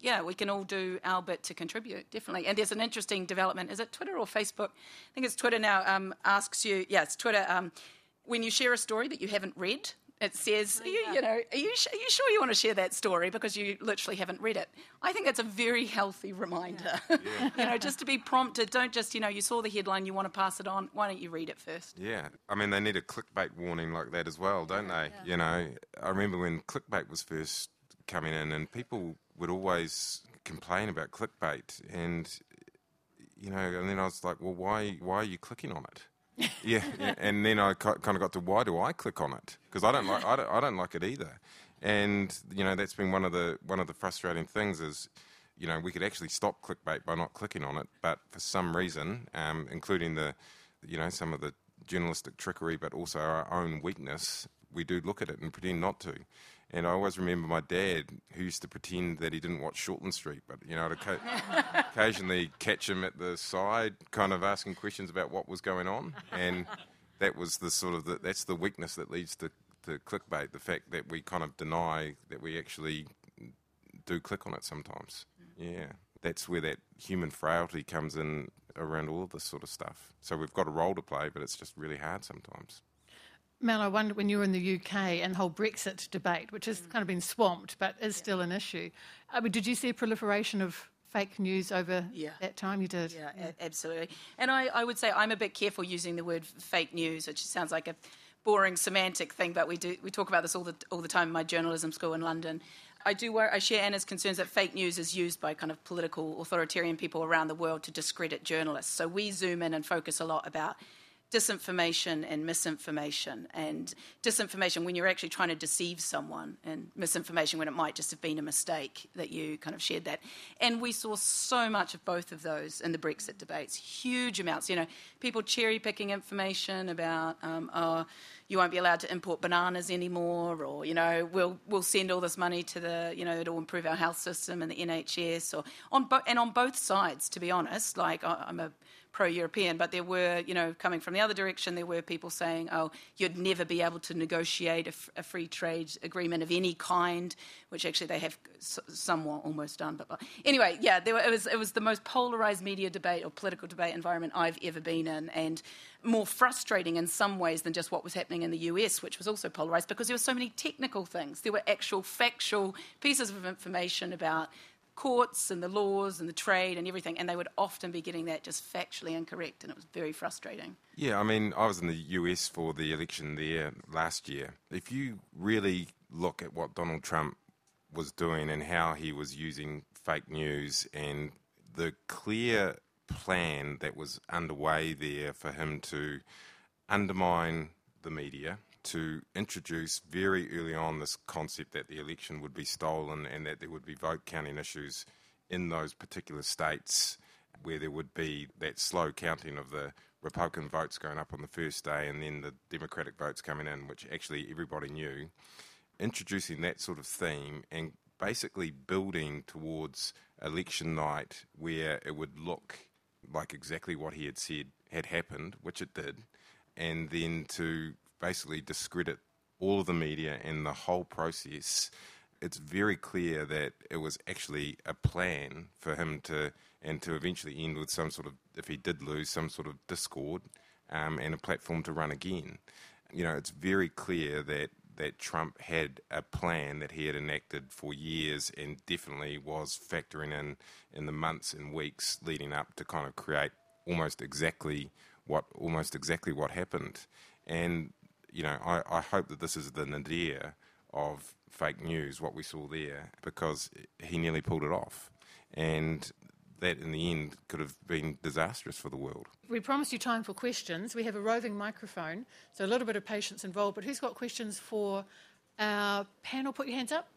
yeah, we can all do our bit to contribute, definitely. And there's an interesting development. Is it Twitter or Facebook? I think it's Twitter now. Um, asks you, yeah, it's Twitter. Um, when you share a story that you haven't read, it says, you, you, know, are you, are you sure you want to share that story because you literally haven't read it? I think that's a very healthy reminder. Yeah. Yeah. you know, just to be prompted. Don't just, you know, you saw the headline, you want to pass it on. Why don't you read it first? Yeah. I mean, they need a clickbait warning like that as well, don't they? You know, I remember when clickbait was first coming in and people would always complain about clickbait, and you know, and then I was like, well, why why are you clicking on it? yeah, and then I kind of got to why do I click on it? Because I don't like I don't, I don't like it either, and you know that's been one of the one of the frustrating things is, you know, we could actually stop clickbait by not clicking on it, but for some reason, um, including the, you know, some of the journalistic trickery, but also our own weakness, we do look at it and pretend not to. And I always remember my dad, who used to pretend that he didn't watch Shortland Street, but you know, I'd occasionally catch him at the side, kind of asking questions about what was going on, and that was the sort of the, that's the weakness that leads to to clickbait, the fact that we kind of deny that we actually do click on it sometimes. Yeah, that's where that human frailty comes in around all of this sort of stuff. So we've got a role to play, but it's just really hard sometimes. Mel, I wonder when you were in the UK and the whole Brexit debate, which has mm. kind of been swamped but is yeah. still an issue. Uh, I mean, did you see a proliferation of fake news over yeah. that time you did. Yeah, yeah. Absolutely. And I, I would say I'm a bit careful using the word fake news, which sounds like a boring semantic thing, but we do we talk about this all the all the time in my journalism school in London. I do I share Anna's concerns that fake news is used by kind of political authoritarian people around the world to discredit journalists. So we zoom in and focus a lot about disinformation and misinformation. And disinformation when you're actually trying to deceive someone, and misinformation when it might just have been a mistake that you kind of shared that. And we saw so much of both of those in the Brexit debates, huge amounts. You know, people cherry picking information about, um, oh, you won't be allowed to import bananas anymore, or you know, we'll we'll send all this money to the, you know, it'll improve our health system and the NHS, or on bo- and on both sides. To be honest, like I'm a pro-European, but there were, you know, coming from the other direction, there were people saying, "Oh, you'd never be able to negotiate a, f- a free trade agreement of any kind," which actually they have s- somewhat almost done. But, but anyway, yeah, were, it was it was the most polarized media debate or political debate environment I've ever been in, and more frustrating in some ways than just what was happening in the US, which was also polarized because there were so many technical things. There were actual factual pieces of information about courts and the laws and the trade and everything, and they would often be getting that just factually incorrect, and it was very frustrating. Yeah, I mean, I was in the US for the election there last year. If you really look at what Donald Trump was doing and how he was using fake news and the clear plan that was underway there for him to undermine the media, to introduce very early on this concept that the election would be stolen and that there would be vote counting issues in those particular states where there would be that slow counting of the Republican votes going up on the first day and then the Democratic votes coming in, which actually everybody knew. Introducing that sort of theme and basically building towards election night where it would look like exactly what he had said had happened, which it did, and then to basically discredit all of the media and the whole process, it's very clear that it was actually a plan for him to and to eventually end with some sort of, if he did lose, some sort of discord um, and a platform to run again. You know, it's very clear that that Trump had a plan that he had enacted for years and definitely was factoring in in the months and weeks leading up to kind of create almost exactly what almost exactly what happened. And you know, I, I hope that this is the nadir of fake news, what we saw there, because he nearly pulled it off. And that in the end could have been disastrous for the world. We promised you time for questions. We have a roving microphone, so a little bit of patience involved. But who's got questions for our panel? Put your hands up.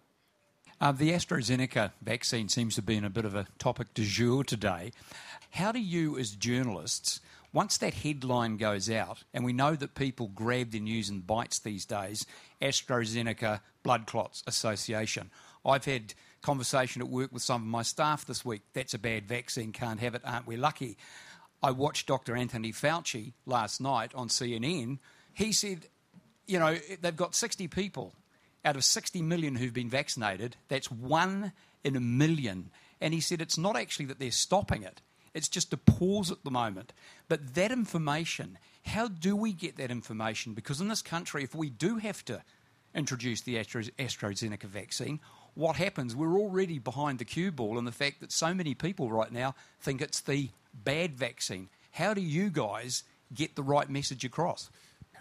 Uh, the AstraZeneca vaccine seems to be in a bit of a topic du jour today. How do you, as journalists, once that headline goes out, and we know that people grab the news in bites these days, AstraZeneca Blood Clots Association. I've had conversation at work with some of my staff this week. That's a bad vaccine, can't have it, aren't we lucky? I watched Dr. Anthony Fauci last night on CNN. He said, you know, they've got 60 people out of 60 million who've been vaccinated. That's one in a million. And he said it's not actually that they're stopping it, it's just a pause at the moment. But that information, how do we get that information? Because in this country, if we do have to introduce the AstraZeneca vaccine, what happens? We're already behind the cue ball in the fact that so many people right now think it's the bad vaccine. How do you guys get the right message across?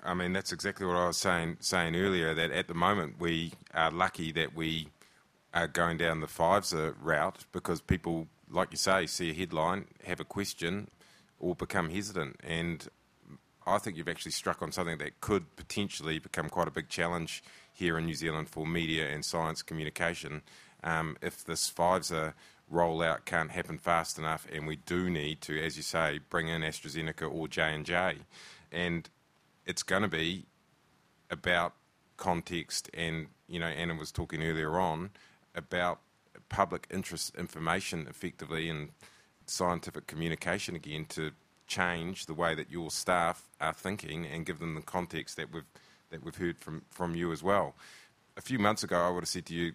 I mean, that's exactly what I was saying saying earlier. That at the moment we are lucky that we are going down the Pfizer route because people like you say, see a headline, have a question, or become hesitant. And I think you've actually struck on something that could potentially become quite a big challenge here in New Zealand for media and science communication. Um, if this Pfizer rollout can't happen fast enough, and we do need to, as you say, bring in AstraZeneca or J and J, and it's going to be about context. And you know, Anna was talking earlier on about public interest information effectively and scientific communication again to change the way that your staff are thinking and give them the context that we've that we've heard from, from you as well. A few months ago, I would have said to you,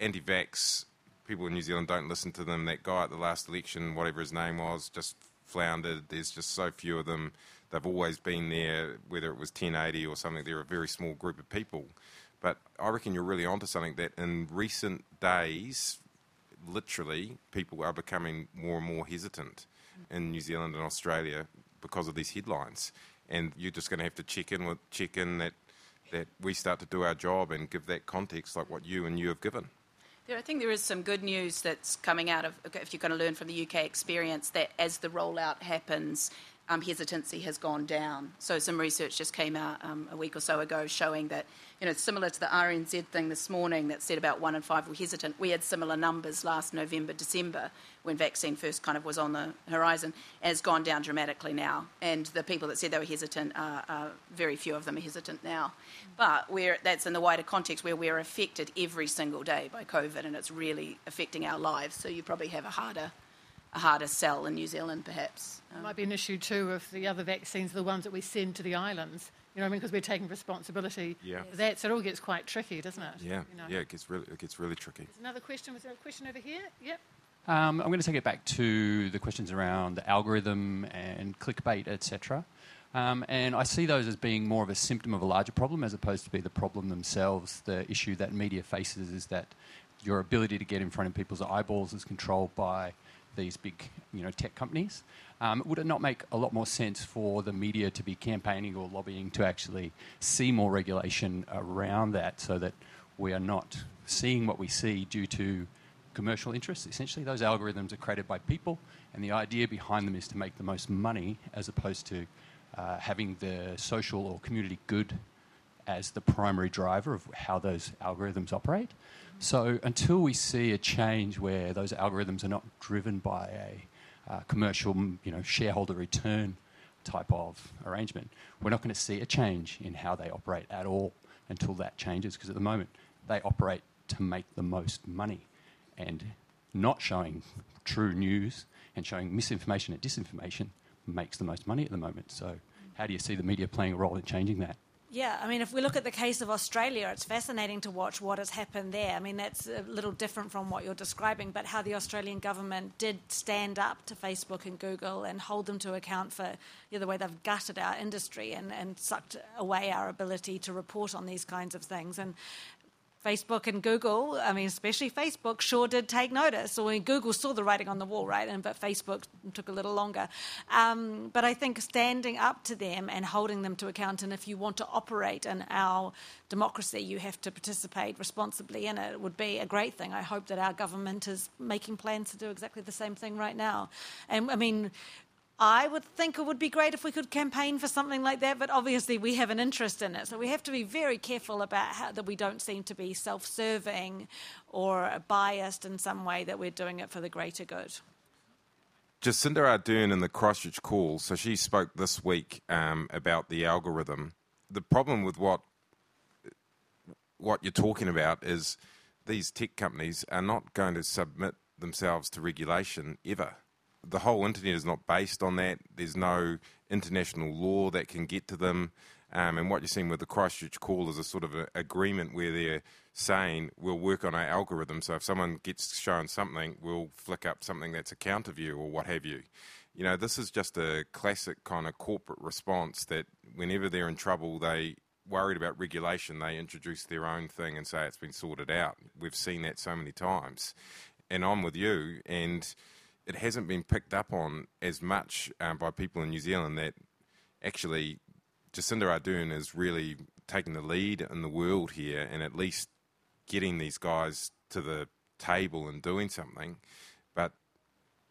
anti vax people in New Zealand don't listen to them. That guy at the last election, whatever his name was, just floundered. There's just so few of them. They've always been there, whether it was 1080 or something. They're a very small group of people. But I reckon you're really onto something that in recent days, literally, people are becoming more and more hesitant in New Zealand and Australia because of these headlines. And you're just going to have to check in with check in that that we start to do our job and give that context like what you and you have given. There, I think there is some good news that's coming out of, if you're going to learn from the UK experience, that as the rollout happens, um, hesitancy has gone down. So some research just came out um, a week or so ago showing that, you know, similar to the RNZ thing this morning that said about one in five were hesitant. We had similar numbers last November, December when vaccine first kind of was on the horizon, and it's gone down dramatically now. And the people that said they were hesitant, are, are very few of them are hesitant now. But we're, that's in the wider context where we're affected every single day by COVID, and it's really affecting our lives. So you probably have a harder a harder sell in New Zealand, perhaps. Um, might be an issue too if the other vaccines are the ones that we send to the islands. You know what I mean? Because we're taking responsibility yeah. for that. So it all gets quite tricky, doesn't it? Yeah, you know? yeah, it gets really, it gets really tricky. There's another question. Was there a question over here? Yep. Um, I'm going to take it back to the questions around the algorithm and clickbait, etc. Um, and I see those as being more of a symptom of a larger problem as opposed to be the problem themselves. The issue that media faces is that your ability to get in front of people's eyeballs is controlled by these big you know, tech companies. Um, would it not make a lot more sense for the media to be campaigning or lobbying to actually see more regulation around that so that we are not seeing what we see due to commercial interests? Essentially, those algorithms are created by people, and the idea behind them is to make the most money as opposed to uh, having the social or community good as the primary driver of how those algorithms operate. So until we see a change where those algorithms are not driven by a uh, commercial, you know, shareholder return type of arrangement, we're not going to see a change in how they operate at all until that changes. Because at the moment, they operate to make the most money, and not showing true news and showing misinformation and disinformation makes the most money at the moment. So, how do you see the media playing a role in changing that? Yeah, I mean, if we look at the case of Australia, it's fascinating to watch what has happened there. I mean, that's a little different from what you're describing, but how the Australian government did stand up to Facebook and Google and hold them to account for you know, the way they've gutted our industry and, and sucked away our ability to report on these kinds of things. And Facebook and Google, I mean, especially Facebook, sure did take notice. Or Google saw the writing on the wall, right? And but Facebook took a little longer. Um, but I think standing up to them and holding them to account, and if you want to operate in our democracy, you have to participate responsibly in it. Would be a great thing. I hope that our government is making plans to do exactly the same thing right now. And I mean, I would think it would be great if we could campaign for something like that, but obviously we have an interest in it. So we have to be very careful about how, that we don't seem to be self serving or biased in some way, that we're doing it for the greater good. Jacinda Ardern in the Christchurch call, so she spoke this week um, about the algorithm. The problem with what what you're talking about is these tech companies are not going to submit themselves to regulation ever the whole internet is not based on that. There's no international law that can get to them. Um, and what you're seeing with the Christchurch call is a sort of a, agreement where they're saying we'll work on our algorithm. So if someone gets shown something, we'll flick up something that's a counter view or what have you. You know, this is just a classic kind of corporate response that whenever they're in trouble, they worried about regulation, they introduce their own thing and say it's been sorted out. We've seen that so many times. And I'm with you. And it hasn't been picked up on as much um, by people in New Zealand that actually Jacinda Ardern is really taking the lead in the world here and at least getting these guys to the table and doing something. But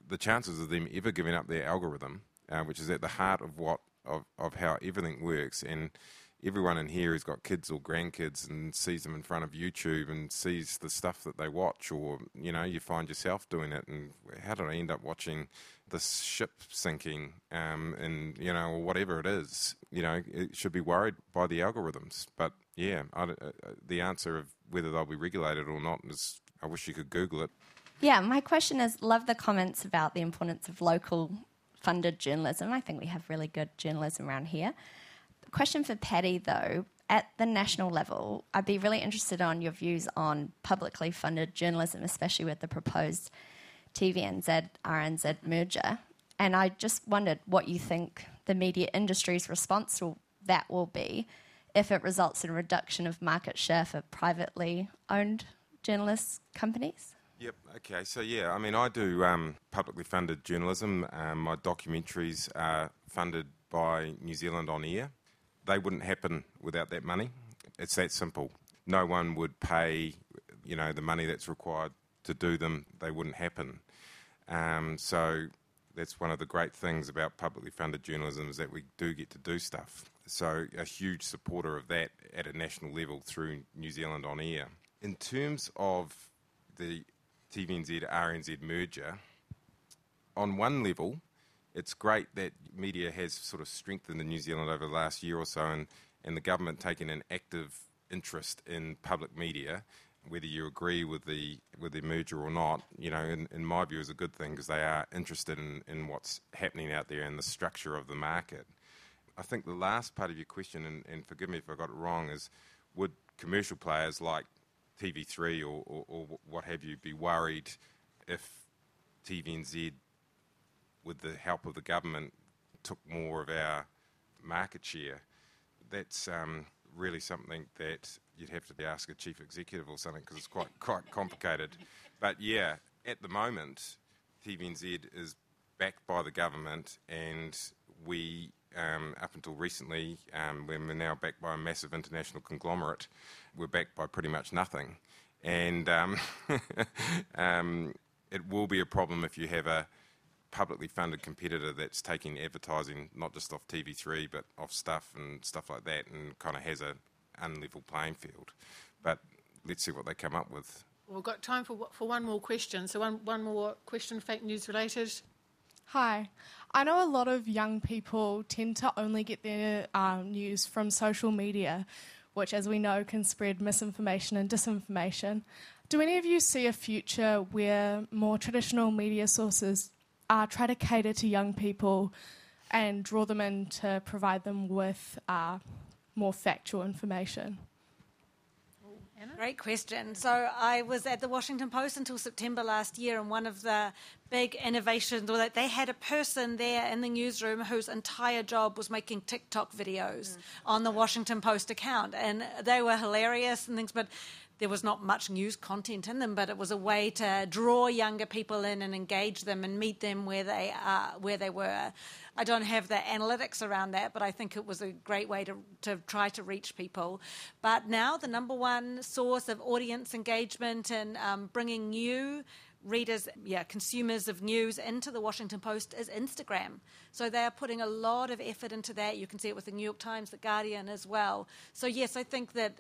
the chances of them ever giving up their algorithm, uh, which is at the heart of what of, of how everything works, and everyone in here who's got kids or grandkids and sees them in front of YouTube and sees the stuff that they watch, or you know, you find yourself doing it. And how did I end up watching this ship sinking? Um, and you know, or whatever it is, you know, it should be worried by the algorithms. But yeah, I, uh, the answer of whether they'll be regulated or not is, I wish you could Google it. Yeah, my question is love the comments about the importance of local funded journalism. I think we have really good journalism around here question for Paddy though. At the national level, I'd be really interested on your views on publicly funded journalism, especially with the proposed TVNZ RNZ merger. And I just wondered what you think the media industry's response to that will be if it results in a reduction of market share for privately owned journalist companies. Yep. Okay. So yeah, I mean, I do um, publicly funded journalism. Um, my documentaries are funded by New Zealand On Air. They wouldn't happen without that money. It's that simple. No one would pay, you know, the money that's required to do them. They wouldn't happen. Um, so that's one of the great things about publicly funded journalism is that we do get to do stuff. So a huge supporter of that at a national level through New Zealand On Air. In terms of the TVNZ RNZ merger, on one level, it's great that media has sort of strengthened in New Zealand over the last year or so, and, and the government taking an active interest in public media. Whether you agree with the with the merger or not, you know, in, in my view, is a good thing because they are interested in, in what's happening out there and the structure of the market. I think the last part of your question, and, and forgive me if I got it wrong, is would commercial players like TV3 or, or, or what have you be worried if TVNZ, with the help of the government, took more of our market share? That's um, really something that you'd have to ask a chief executive or something because it's quite quite complicated. But yeah, at the moment, TVNZ is backed by the government, and we um, up until recently, um, when we're now backed by a massive international conglomerate, we're backed by pretty much nothing. And um, um, it will be a problem if you have a publicly funded competitor that's taking advertising not just off TV3 but off Stuff and stuff like that and kind of has a unlevel playing field. But let's see what they come up with. We've got time for, for one more question. So, one, one more question, fake news related. Hi. I know a lot of young people tend to only get their um, news from social media, which, as we know, can spread misinformation and disinformation. Do any of you see a future where more traditional media sources uh, try to cater to young people and draw them in to provide them with uh, more factual information? Great question. So I was at the Washington Post until September last year, and one of the big innovations was that they had a person there in the newsroom whose entire job was making TikTok videos mm. on the Washington Post account, and they were hilarious and things, but there was not much news content in them, but it was a way to draw younger people in and engage them and meet them where they are, where they were. I don't have the analytics around that, but I think it was a great way to, to try to reach people. But now the number one source of audience engagement and um, bringing new readers, yeah, consumers of news into the Washington Post is Instagram. So they are putting a lot of effort into that. You can see it with the New York Times, the Guardian as well. So yes, I think that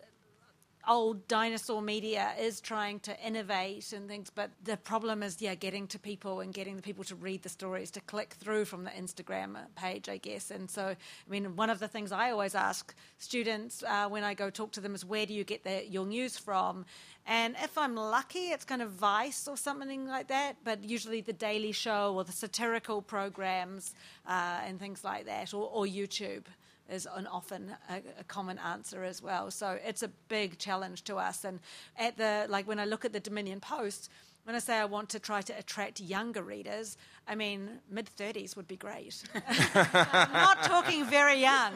old dinosaur media is trying to innovate and things, but the problem is, yeah, getting to people and getting the people to read the stories, to click through from the Instagram page, I guess. And so, I mean, one of the things I always ask students uh, when I go talk to them is, where do you get the, your news from? And if I'm lucky, it's kind of Vice or something like that, but usually the Daily Show or the satirical programs uh, and things like that, or, or YouTube is an often a, a, common answer as well. So it's a big challenge to us. And at the like when I look at the Dominion Post, when I say I want to try to attract younger readers, I mean mid thirties would be great. not talking very young.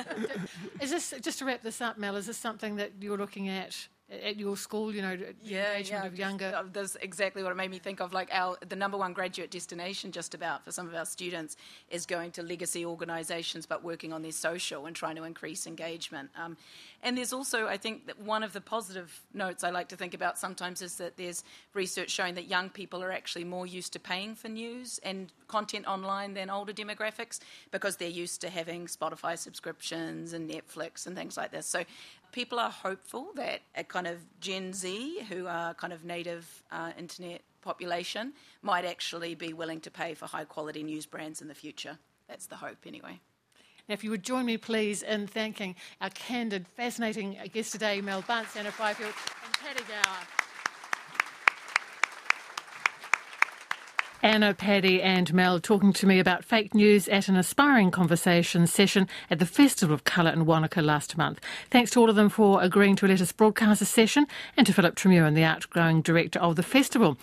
is this just to wrap this up, Mel? Is this something that you're looking at? At your school, you know, yeah, engagement yeah. of younger. Uh, that's exactly what it made me think of. Like our the number one graduate destination, just about for some of our students, is going to legacy organisations, but working on their social and trying to increase engagement. Um, and there's also, I think, that one of the positive notes I like to think about sometimes is that there's research showing that young people are actually more used to paying for news and content online than older demographics because they're used to having Spotify subscriptions and Netflix and things like this. So people are hopeful that a kind of Gen Z, who are kind of native uh, internet population, might actually be willing to pay for high quality news brands in the future. That's the hope, anyway. Now, if you would join me, please, in thanking our candid, fascinating guest today, Mel Bunce, Anna Fifield, and Paddy Gower. Anna, Paddy, and Mel talking to me about fake news at an aspiring conversation session at the Festival of Colour in Wanaka last month. Thanks to all of them for agreeing to let us broadcast the session, and to Philip Tremewan, the outgoing director of the festival.